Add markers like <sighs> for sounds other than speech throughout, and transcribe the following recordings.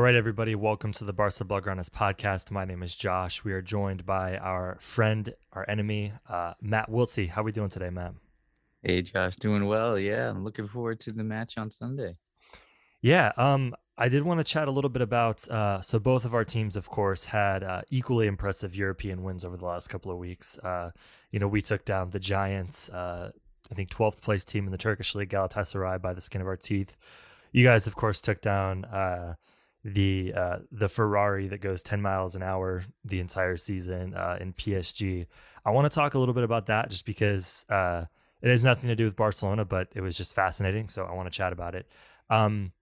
All right, everybody, welcome to the Barca Blaugranes podcast. My name is Josh. We are joined by our friend, our enemy, uh, Matt Wiltse. How are we doing today, Matt? Hey, Josh, doing well. Yeah, I'm looking forward to the match on Sunday. Yeah, um, I did want to chat a little bit about. Uh, so both of our teams, of course, had uh, equally impressive European wins over the last couple of weeks. Uh, you know, we took down the Giants, uh, I think 12th place team in the Turkish league, Galatasaray, by the skin of our teeth. You guys, of course, took down uh, the uh, the Ferrari that goes 10 miles an hour the entire season uh, in PSG. I want to talk a little bit about that just because uh, it has nothing to do with Barcelona, but it was just fascinating. So I want to chat about it. Um,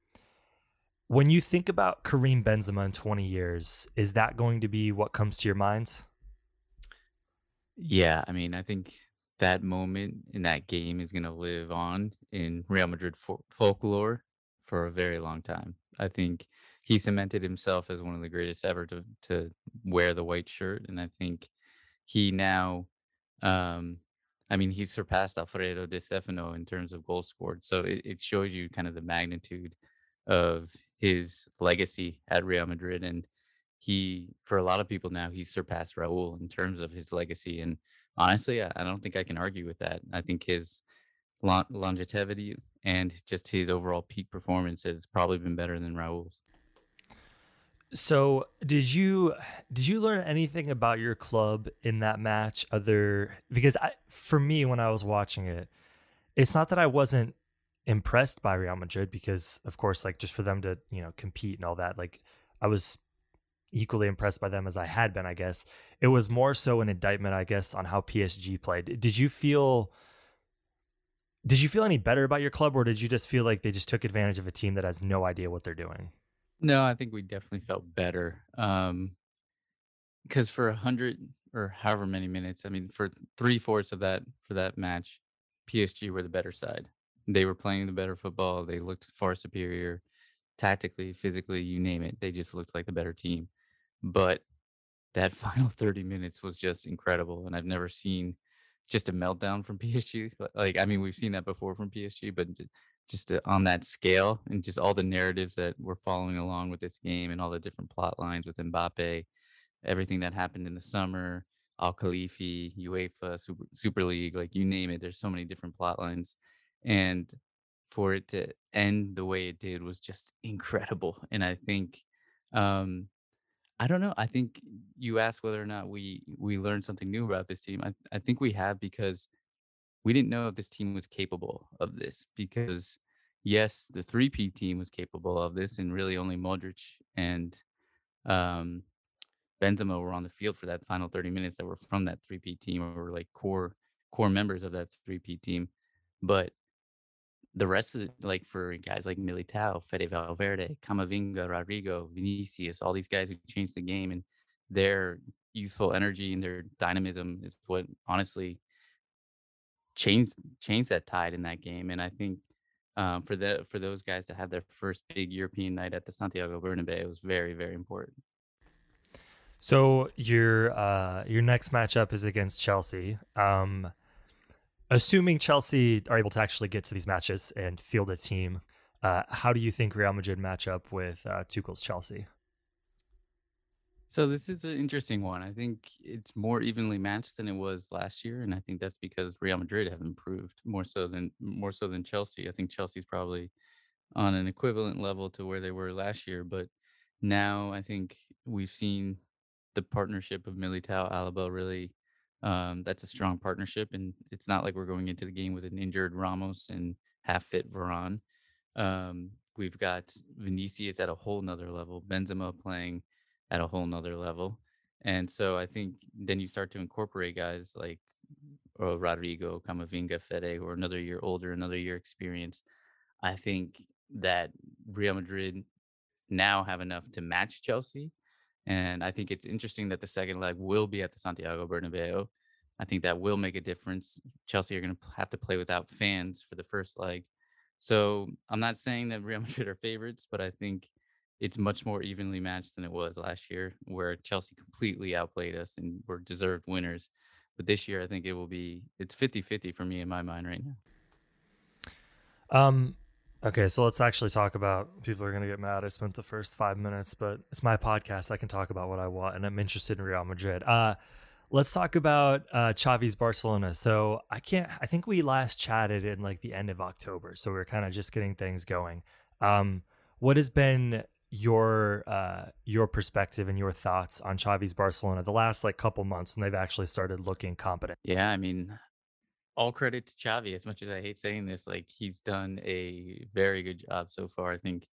when you think about Karim Benzema in 20 years, is that going to be what comes to your mind? Yeah, I mean, I think that moment in that game is going to live on in Real Madrid fo- folklore for a very long time. I think he cemented himself as one of the greatest ever to to wear the white shirt, and I think he now, um, I mean, he surpassed Alfredo Di Stefano in terms of goals scored. So it, it shows you kind of the magnitude of his legacy at Real Madrid, and he, for a lot of people now, he's surpassed Raúl in terms of his legacy. And honestly, I, I don't think I can argue with that. I think his longevity and just his overall peak performance has probably been better than Raúl's. So, did you did you learn anything about your club in that match other because I for me when I was watching it, it's not that I wasn't impressed by Real Madrid because of course like just for them to, you know, compete and all that, like I was equally impressed by them as I had been, I guess. It was more so an indictment, I guess, on how PSG played. Did you feel did you feel any better about your club or did you just feel like they just took advantage of a team that has no idea what they're doing? No, I think we definitely felt better. Um, because for a hundred or however many minutes, I mean, for three fourths of that for that match, PSG were the better side. They were playing the better football. They looked far superior, tactically, physically, you name it. They just looked like the better team. But that <laughs> final 30 minutes was just incredible, and I've never seen just a meltdown from PSG. Like, I mean, we've seen that before from PSG, but just on that scale and just all the narratives that we're following along with this game and all the different plot lines with Mbappe, everything that happened in the summer, Al Khelaifi, UEFA, Super, Super League, like you name it. There's so many different plot lines. And for it to end the way it did was just incredible. And I think, um, I don't know. I think you asked whether or not we we learned something new about this team. I I think we have because we didn't know if this team was capable of this because yes, the 3P team was capable of this, and really only Modric and um, Benzema were on the field for that final 30 minutes that were from that 3P team or were like core core members of that 3P team. But the rest of it, like for guys like Militao, Fede Valverde, Camavinga, Rodrygo, Vinicius, all these guys who changed the game and their youthful energy and their dynamism is what honestly changed changed that tide in that game. And I think um, for the for those guys to have their first big European night at the Santiago Bernabeu was very very important. So your uh, your next matchup is against Chelsea. Um, assuming Chelsea are able to actually get to these matches and field a team, uh, how do you think Real Madrid match up with uh, Tuchel's Chelsea? So this is an interesting one. I think it's more evenly matched than it was last year, and I think that's because Real Madrid have improved more so than more so than Chelsea. I think Chelsea's probably on an equivalent level to where they were last year, but now I think we've seen the partnership of Militao Alaba really. Um, that's a strong partnership, and it's not like we're going into the game with an injured Ramos and half fit Varane. Um, we've got Vinicius at a whole nother level, Benzema playing at a whole nother level. And so I think then you start to incorporate guys like or uh, Camavinga, Fede, who are another year older, another year experience. I think that Real Madrid now have enough to match Chelsea. And I think it's interesting that the second leg will be at the Santiago Bernabeu. I think that will make a difference. Chelsea are going to have to play without fans for the first leg. So I'm not saying that Real <laughs> Madrid are favorites, but I think it's much more evenly matched than it was last year, where Chelsea completely outplayed us and were deserved winners. But this year, I think it will be it's 50 50 for me in my mind right now. Um, okay, so let's actually talk about people are going to get mad. I spent the first five minutes, but it's my podcast. I can talk about what I want, and I'm interested in Real Madrid. Uh, let's talk about uh, Xavi's Barcelona. So I can't. I think we last chatted in like the end of October, so we are kind of just getting things going. Um, what has been your uh, your perspective and your thoughts on Xavi's Barcelona the last like couple months when they've actually started looking competent? Yeah, I mean, all credit to Xavi. As much as I hate saying this, like he's done a very good job so far. I think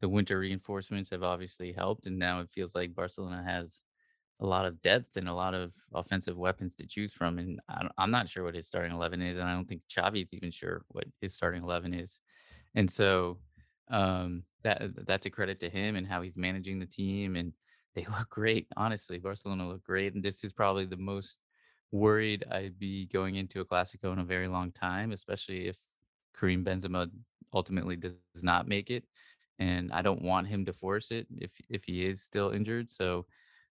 the winter reinforcements have obviously helped, and now it feels like Barcelona has a lot of depth and a lot of offensive weapons to choose from. And I'm not sure what his starting 11 is. And I don't think Xavi's even sure what his starting 11 is. And so um, that that's a credit to him and how he's managing the team. And they <laughs> look great. Honestly, Barcelona look great. And this is probably the most worried I'd be going into a Clasico in a very long time, especially if Karim Benzema ultimately does not make it. And I don't want him to force it if if he is still injured. So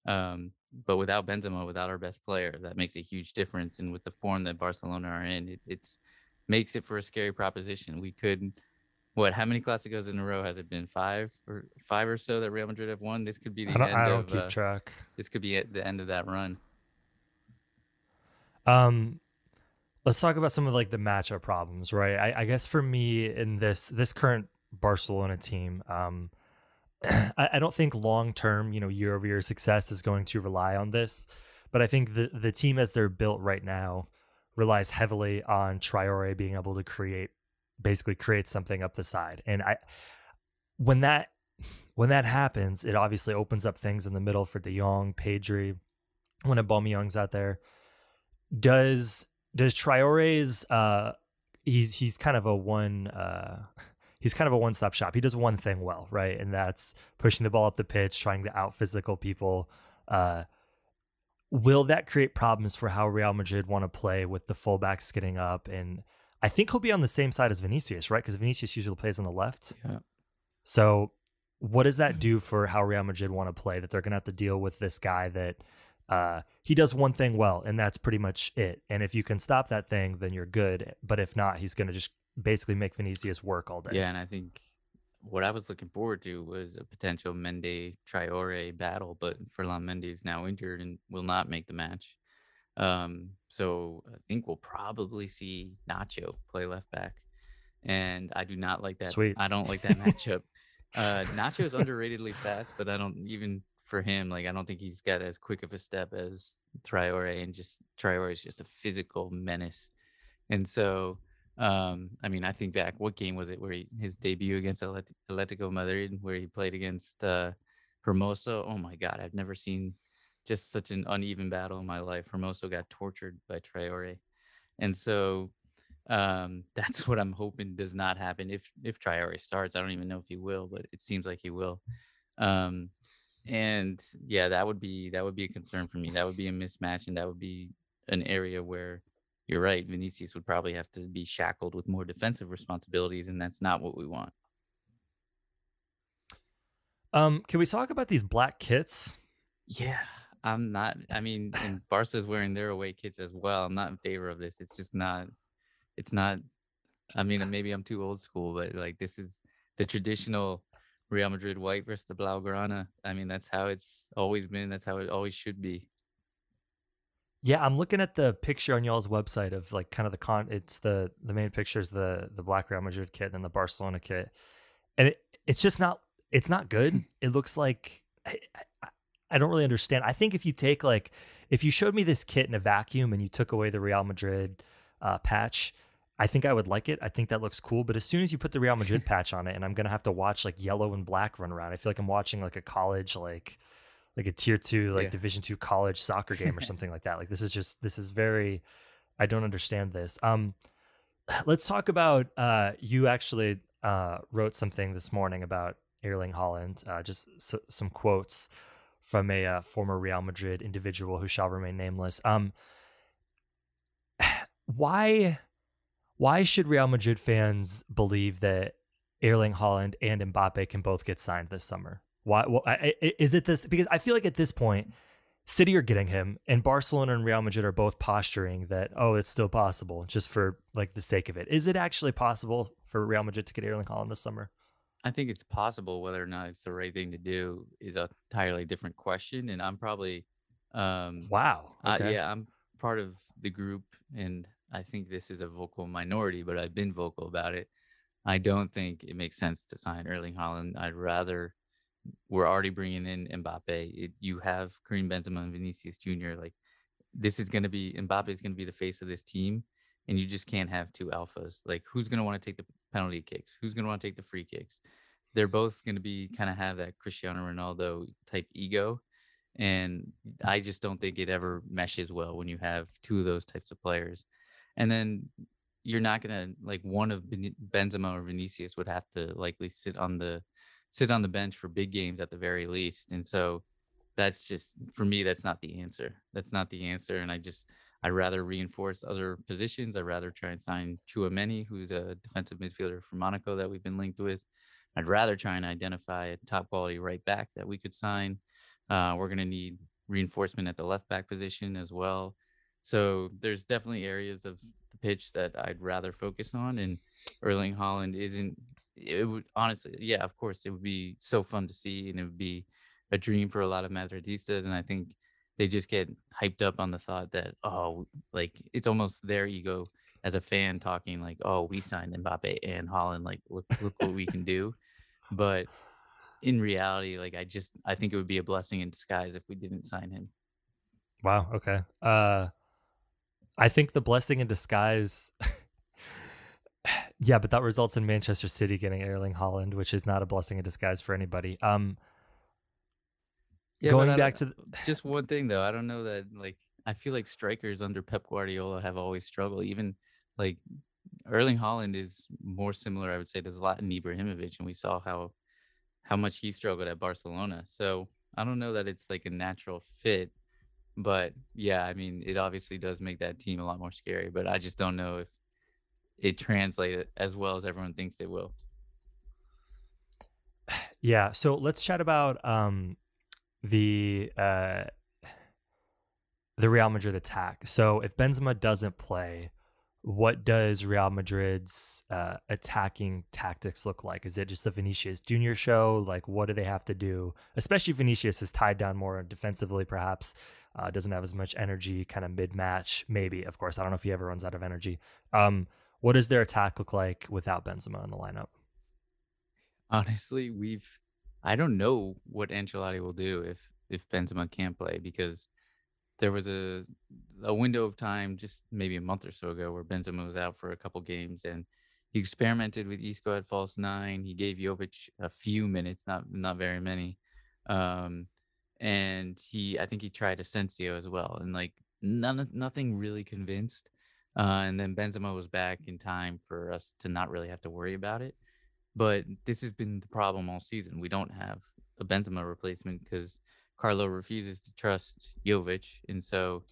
um, but without Benzema, without our best player, that makes a huge difference. And with the form that Barcelona are in, it it's makes it for a scary proposition. We could, what? How many Clásicos in a row has it been? Five or five or so that Real Madrid have won. This could be the I don't, end I don't of. keep uh, track. This could be at the end of that run. Um, let's talk about some of like the matchup problems, right? I, I guess for me in this this current Barcelona team, um, <clears throat> I, I don't think long term, you know, year over year success is going to rely on this. But I think the the team as they're built right now relies heavily on Traore being able to create basically creates something up the side. And I when that when that happens, it obviously opens up things in the middle for De Jong, Pedri, when Aubameyang's out there. Does does Traore's uh he's he's kind of a one uh he's kind of a one stop shop. He does one thing well, right? And that's pushing the ball up the pitch, trying to out physical people. Uh, will that create problems for how Real Madrid want to play with the fullbacks getting up? And I think he'll be on the same side as Vinicius, right? Because Vinicius usually plays on the left. Yeah. So, what does that do for how Real Madrid want to play? That they're going to have to deal with this guy that uh, he does one thing well, and that's pretty much it. And if you can stop that thing, then you're good. But if not, he's going to just basically make Vinicius work all day. Yeah, and I think what I was looking forward to was a potential Mendy Traore battle, but Ferland Mendy is now injured and will not make the match. Um, so I think we'll probably see Nacho play left back, and I do not like that. Sweet. I don't like that matchup. uh, Nacho is underratedly fast, but I don't even for him like I don't think he's got as quick of a step as Traore, and just Traore is just a physical menace, and so um, I mean, I think back, what game was it where he, his debut against Atletico Madrid, where he played against uh, Hermoso? Oh my God, I've never seen just such an uneven battle in my life. Hermoso got tortured by Traore, and so um, <laughs> that's what I'm hoping does not happen. If if Traore starts, I don't even know if he will, but it seems like he will. Um, and yeah, that would be that would be a concern for me. That would be a mismatch, and that would be an area where you're right. Vinicius would probably have to be shackled with more defensive responsibilities, and that's not what we want. Um, can we talk about these black kits? Yeah, I'm not. I mean, and Barca's wearing their away kits as well. I'm not in favor of this. It's just not. It's not. I mean, maybe I'm too old school, but like this is the traditional Real Madrid white versus the Blaugrana. I mean, that's how it's always been. That's how it always should be. Yeah, I'm looking at the picture on y'all's website of like kind of the con. It's the the main picture is the the Black Real Madrid kit and the Barcelona kit, and it, it's just not it's not good. <laughs> it looks like I, I, don't really understand. I think if you take like if you showed me this kit in a vacuum and you took away the Real Madrid uh, patch, I think I would like it. I think that looks cool. But as soon as you put the Real Madrid <laughs> patch on it, and I'm gonna have to watch like yellow and black run around, I feel like I'm watching like a college like like a tier two like yeah. division two college soccer game or something like that. Like this is just this is very I don't understand this. Um <sighs> let's talk about uh you actually uh wrote something this morning about Erling Haaland. uh just some quotes from a uh, former Real Madrid individual who shall remain nameless. Um <sighs> why why should Real Madrid fans believe that Erling Haaland and Mbappe can both get signed this summer? Why well, I, is it this? Because I feel like at this point, City are getting him, and Barcelona and Real Madrid are both posturing that oh, it's still possible, just for like the sake of it. Is it actually possible for Real Madrid to get Erling Haaland this summer? I think it's possible. Whether or not it's the right thing to do is a entirely different question, and I'm probably um wow, okay. uh, yeah, I'm part of the group, and I think this is a vocal minority, but I've been vocal about it. I don't think it makes sense to sign Erling Haaland. I'd rather we're already bringing in Mbappe. It, you have Karim Benzema and Vinicius Jr. Like this is going to be Mbappe is going to be the face of this team, and you just can't have two alphas. Like who's going to want to take the penalty kicks? Who's going to want to take the free kicks? They're both going to be kind of have that Cristiano Ronaldo type ego, and I just don't think it ever meshes well when you have two of those types of players and then you're not gonna like one of Benzema or Vinicius would have to likely sit on the sit on the bench for big games at the very least, and so that's just for me that's not the answer. That's not the answer, and I just I'd rather reinforce other positions. I'd rather try and sign Tchouameni, who's a defensive midfielder from Monaco that we've been linked with. I'd rather try and identify a top quality right back that we could sign. Uh, we're going to need reinforcement at the left back position as well. So there's definitely areas of the pitch that I'd rather focus on, and Erling Haaland isn't. It would honestly, yeah, of course, it would be so fun to see, and it would be a dream for a lot of Madridistas. And I think they just get hyped up on the thought that oh, like it's almost their ego as a fan talking like, oh, we signed Mbappe and Haaland, like look look what we can do. But in reality, like I just I think it would be a blessing in disguise if we didn't sign him. Wow. Okay. Uh I think the blessing in disguise. <sighs> yeah, but that results in Manchester City getting Erling Haaland, which is not a blessing in disguise for anybody. Um, yeah, going back to just one thing though, I don't know that like I feel like strikers under Pep Guardiola have always struggled. Even like Erling Haaland is more similar, I would say, to Zlatan Ibrahimovic, and we saw how how much he struggled at Barcelona. So I don't know that it's like a natural fit. But yeah, I mean, it obviously does make that team a lot more scary. But I just don't know if it translated as well as everyone thinks it will. <sighs> Yeah. So let's chat about um, the uh, the Real Madrid attack. So if Benzema doesn't play, what does Real Madrid's uh, attacking tactics look like? Is it just a Vinicius Junior show? Like, what do they have to do? Especially Vinicius is tied down more defensively, perhaps uh, doesn't have as much energy, kind of mid match. Maybe, of course, I don't know if he ever runs out of energy. Um, what does their attack look like without Benzema in the lineup? Honestly, we've I don't know what Ancelotti will do if if Benzema can't play because there was a a window of time just maybe a month or so ago where Benzema was out for a couple games and he experimented with Isco at false nine. He gave Jovic a few minutes, not not very many. Um, and he I think he tried Asensio as well, and like none nothing really convinced. Uh, and then Benzema was back in time for us to not really have to worry about it. But this has been the problem all season. We don't have a Benzema replacement because Carlo refuses to trust Jovic, and so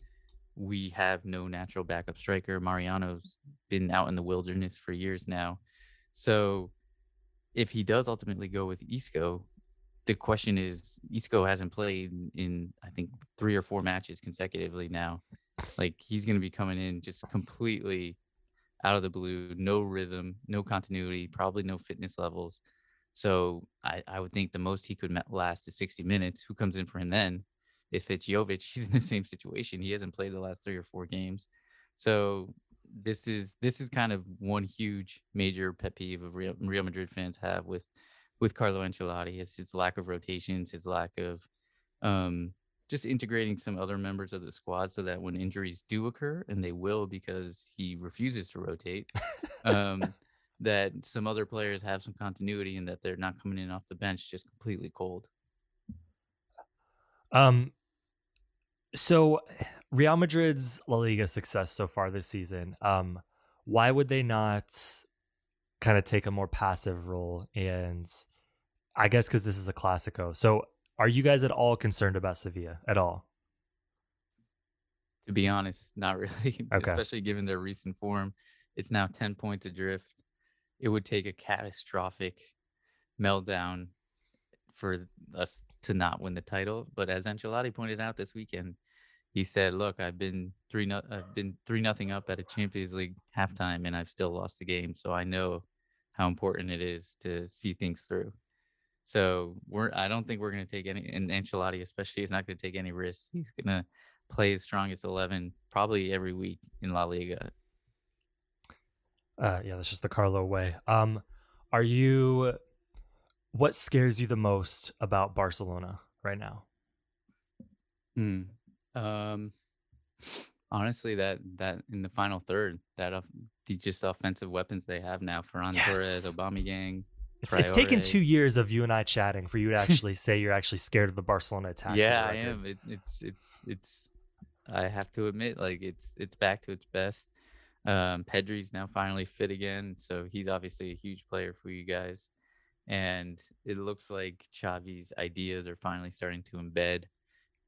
we have no natural backup striker. Mariano's been out in the wilderness for years now. So if he does ultimately go with Isco, the question is Isco hasn't played in I think three or four matches consecutively now. Like he's going to be coming in just completely out of the blue, no rhythm, no continuity, probably no fitness levels. So I, I would think the most he could last is 60 minutes. Who comes in for him then? If it's Jovic, <laughs> he's in the same situation. He hasn't played the last three or four games. So this is this is kind of one huge major pet peeve of Real, Real Madrid fans have with with Carlo Ancelotti. It's his lack of rotations, his lack of um, just integrating some other members of the squad so that when injuries do occur, and they will because he refuses to rotate, um, <laughs> that some other players have some continuity and that they're not coming in off the bench just completely cold. Um, so Real Madrid's La Liga success so far this season, um, why would they not kind of take a more passive role? And I guess because this is a Clasico. So are you guys at all concerned about Sevilla at all? To be honest, not really. <laughs> Okay. Especially given their recent form. It's now 10 points adrift. It would take a catastrophic meltdown for us to not win the title. But as Ancelotti pointed out this weekend, he said, "Look, I've been three no- I've been three nothing up at a Champions League halftime, and I've still lost the game. So I know how important it is to see things through." So we're I don't think we're going to take any and Ancelotti especially is not going to take any risks. He's going to play his strongest 11 probably every week in La Liga. Uh, yeah, that's just the Carlo way. Um, are you? What scares you the most about Barcelona right now? Hmm. Um, honestly, that that in the final third, that uh, the just offensive weapons they have now, Ferran yes. Torres, Aubameyang, it's, it's, taken two years of you and I chatting for you to actually say you're actually scared of the Barcelona attack. Yeah, I am. It, it's it's it's. I have to admit, like it's it's back to its best. Um, Pedri's now finally fit again, so he's obviously a huge player for you guys. And it looks like Xavi's ideas are finally starting to embed,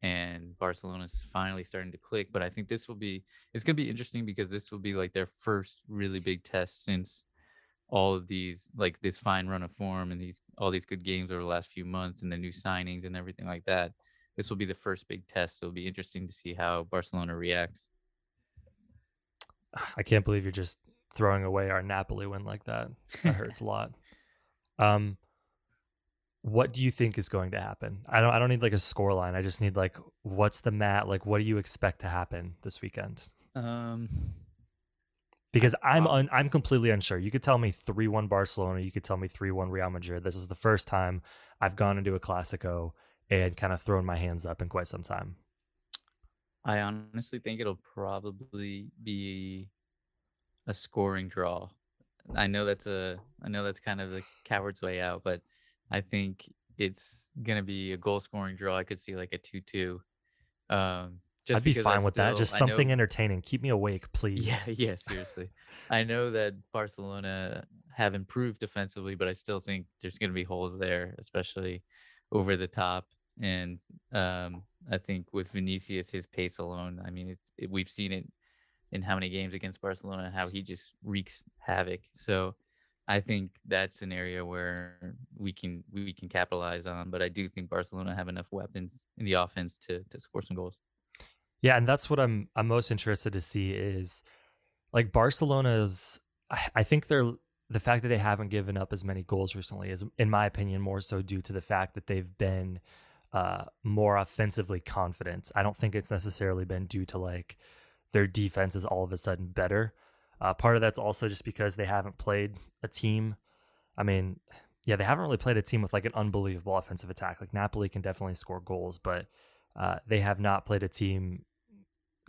and Barcelona's finally starting to click. But I think this will be it's going to be interesting because this will be like their first really big test since all of these like this fine run of form and these all these good games over the last few months and the new signings and everything like that. This will be the first big test. So it'll be interesting to see how Barcelona reacts. <sighs> I can't believe you're just throwing away our Napoli win like that. That hurts a <laughs> lot. Um, what do you think is going to happen? I don't. I don't need like a score line. I just need like what's the mat? Like, what do you expect to happen this weekend? Um, because I'm un, I'm completely unsure. You could tell me three one Barcelona. You could tell me three one Real Madrid. This is the first time I've gone into a Clasico and kind of thrown my hands up in quite some time. I honestly think it'll probably be a scoring draw. I know that's a I know that's kind of the coward's way out, but I think it's gonna be a goal scoring draw. I could see like a two two. Um, just I'd be fine with still, that. Just something know, entertaining. Keep me awake, please. Yeah, <laughs> yeah, seriously. I know that Barcelona have improved defensively, but I still think there's going to be holes there, especially over the top. And um, I think with Vinicius, his pace alone, I mean, it's, it, we've seen it in how many games against Barcelona, how he just wreaks havoc. So I think that's an area where we can we can capitalize on. But I do think Barcelona have enough weapons in the offense to to score some goals. Yeah, and that's what I'm I'm most interested to see is like Barcelona's I, I think they're the fact that they haven't given up as many goals recently is in my opinion more so due to the fact that they've been uh, more offensively confident. I don't think it's necessarily been due to like their defense is all of a sudden better. Uh, part of that's also just because they haven't played a team. I mean, yeah, they haven't really played a team with like an unbelievable offensive attack. Like Napoli can definitely score goals, but uh, they have not played a team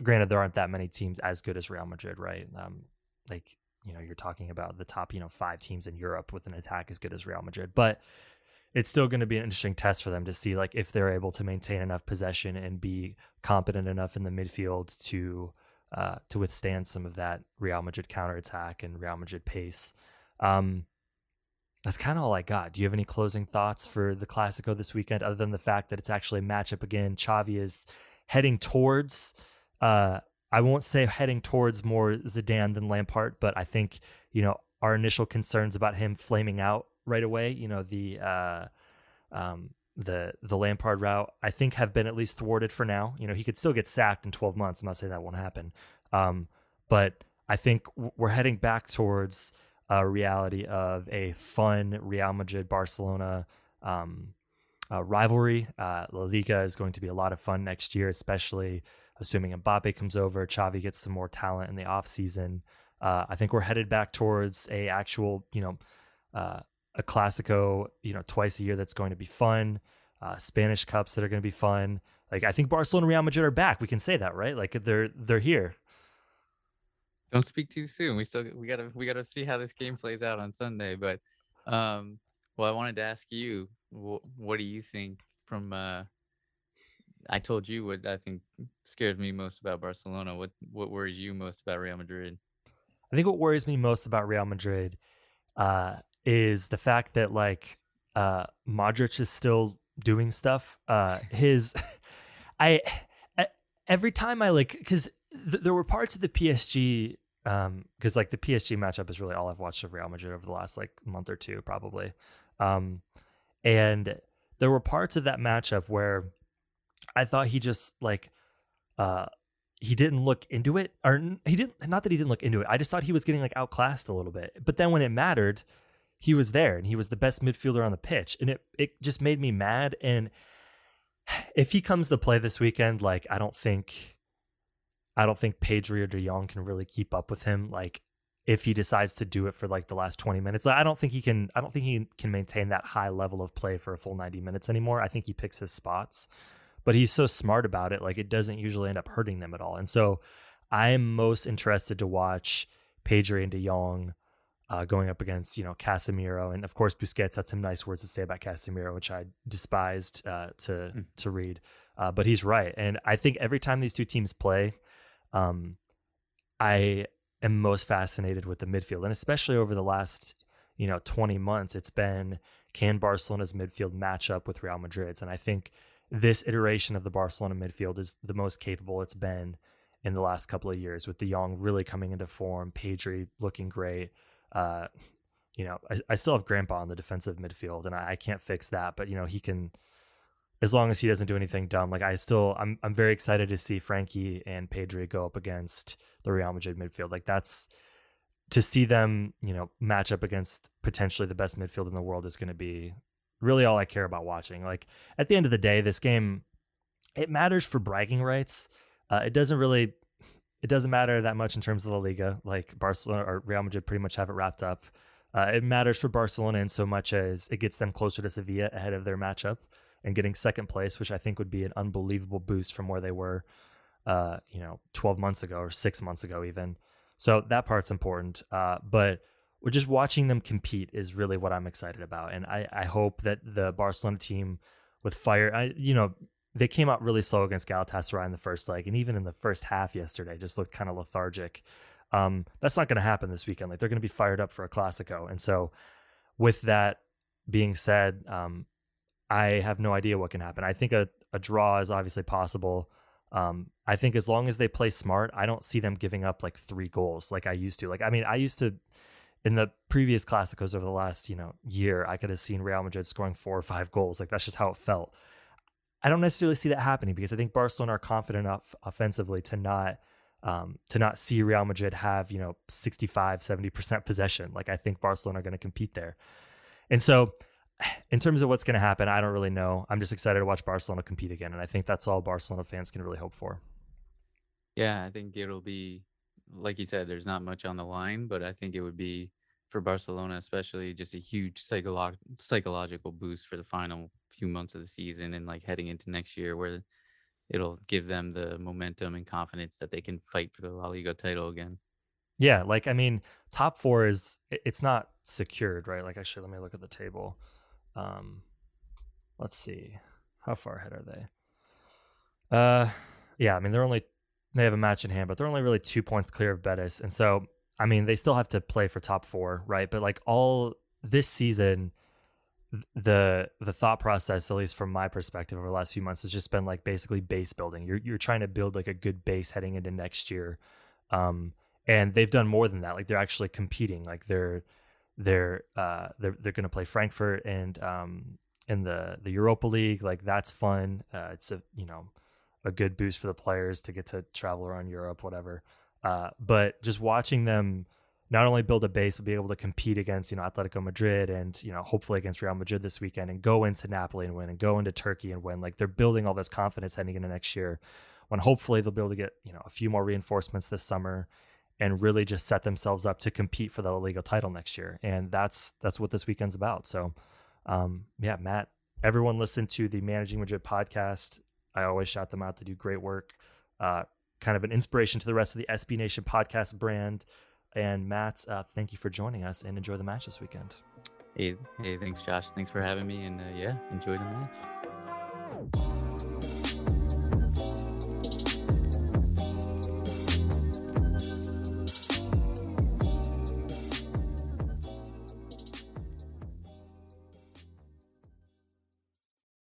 granted, there aren't that many teams as good as Real Madrid, right? Um, like you know, you're talking about the top, you know, five teams in Europe with an attack as good as Real Madrid, but it's still going to be an interesting test for them to see like if they're able to maintain enough possession and be competent enough in the midfield to uh, to withstand some of that Real Madrid counterattack and Real Madrid pace. Um, that's kind of all I got. Do you have any closing thoughts for the Clasico this weekend, other than the fact that it's actually a matchup again? Xavi is heading towards uh, I won't say heading towards more Zidane than Lampard, but I think you know our initial concerns about him flaming out right away, you know the uh, um, the the Lampard route, I think have been at least thwarted for now. You know he could still get sacked in 12 months. I'm not saying that won't happen, um, but I think we're heading back towards a reality of a fun Real Madrid Barcelona um, uh, rivalry. Uh, La Liga is going to be a lot of fun next year, especially assuming Mbappe comes over, Xavi gets some more talent in the offseason. Uh, I think we're headed back towards a actual, you know, uh, a Clasico, you know, twice a year that's going to be fun. Uh, Spanish Cups that are going to be fun. Like I think Barcelona and Real Madrid are back. We can say that, right? Like they're they're here. Don't speak too soon. We still we gotta we gotta see how this game plays out on Sunday. But um, well, I wanted to ask you, what, what do you think from? Uh, I told you what I think scares me most about Barcelona. What what worries you most about Real Madrid? I think what worries me most about Real Madrid uh, is the fact that like uh, Modric is still doing stuff. Uh, <laughs> his, <laughs> I, every time I like, because th- there were parts of the PSG, um, because like the PSG matchup is really all I've watched of Real Madrid over the last like month or two, probably. Um, and there were parts of that matchup where I thought he just like, uh, he didn't look into it, or he didn't. Not that he didn't look into it. I just thought he was getting like outclassed a little bit. But then when it mattered, he was there and he was the best midfielder on the pitch, and it it just made me mad. And if he comes to play this weekend, like I don't think, I don't think Pedri or De Jong can really keep up with him. Like if he decides to do it for like the last 20 minutes. I don't think he can I don't think he can maintain that high level of play for a full 90 minutes anymore. I think he picks his spots but he's so smart about it. Like it doesn't usually end up hurting them at all. And so I'm most interested to watch Pedri and De Jong uh, going up against, you know, Casemiro. And of course, Busquets had some nice words to say about Casemiro, which I despised uh, to, mm. to read. Uh, but he's right. And I think every time these two teams play, um, I am most fascinated with the midfield. And especially over the last, you know, 20 months, it's been can Barcelona's midfield match up with Real Madrid's? And I think this iteration of the Barcelona midfield is the most capable it's been in the last couple of years, with De Jong really coming into form, Pedri looking great. Uh, you know, I, I, still have Grandpa in the defensive midfield, and I, I, can't fix that. But you know, he can, as long as he doesn't do anything dumb. Like I still, I'm I'm very excited to see Frenkie and Pedri go up against the Real Madrid midfield. Like that's to see them, you know, match up against potentially the best midfield in the world is going to be really all I care about watching. Like at the end of the day, this game it matters for bragging rights. Uh, it doesn't really it doesn't matter that much in terms of La Liga. Like Barcelona or Real Madrid pretty much have it wrapped up. Uh, it matters for Barcelona in so much as it gets them closer to Sevilla ahead of their matchup and getting second place, which I think would be an unbelievable boost from where they were, uh, you know, 12 months ago or six months ago even. So that part's important. Uh, but we're just watching them compete is really what I'm excited about. And I, I hope that the Barcelona team with fire, I, you know, they came out really slow against Galatasaray in the first leg, and even in the first half yesterday, just looked kind of lethargic. Um, that's not going to happen this weekend. Like they're going to be fired up for a Clasico, and so with that being said, um, I have no idea what can happen. I think a, a draw is obviously possible. Um, I think as long as they play smart, I don't see them giving up like three goals like I used to. Like I mean, I used to in the previous Clásicos over the last, you know, year, I could have seen Real Madrid scoring four or five goals. Like that's just how it felt. I don't necessarily see that happening because I think Barcelona are confident enough offensively to not um, to not see Real Madrid have, you know, 65, 70% possession. Like I think Barcelona are going to compete there. And so <sighs> in terms of what's going to happen, I don't really know. I'm just excited to watch Barcelona compete again. And I think that's all Barcelona fans can really hope for. Yeah, I think it'll be like you said, there's not much on the line, but I think it would be for Barcelona, especially just a huge psycholo- psychological boost for the final few months of the season and like heading into next year where it'll give them the momentum and confidence that they can fight for the La Liga title again. Yeah, like I mean, top four is it's not secured, right? Like actually, let me look at the table. Um, let's see, how far ahead are they? Uh, yeah, I mean they're only they have a match in hand, but they're only really two points clear of Betis. And so, I mean, they still have to play for top four, right? But like all this season, the the thought process, at least from my perspective over the last few months, has just been like basically base building. You're you're trying to build like a good base heading into next year. Um, and they've done more than that. Like they're actually competing. Like they're they're uh they're they're gonna play Frankfurt and um in the the Europa League. Like that's fun. Uh, it's a you know a good boost for the players to get to travel around Europe, whatever. Uh, but just watching them not only build a base, but be able to compete against, you know, Atletico Madrid and, you know, hopefully against Real Madrid this weekend and go into Napoli and win and go into Turkey and win. Like they're building all this confidence heading into next year when hopefully they'll be able to get, you know, a few more reinforcements this summer and really just set themselves up to compete for the La Liga title next year. And that's that's what this weekend's about. So um, yeah, Matt, everyone listen to the Managing Madrid podcast I always shout them out. They do great work. Uh, kind of an inspiration to the rest of the SB Nation podcast brand. And Matt, uh, thank you for joining us and enjoy the match this weekend. Hey, hey, thanks, Josh. Thanks for having me. And uh, yeah, enjoy the match.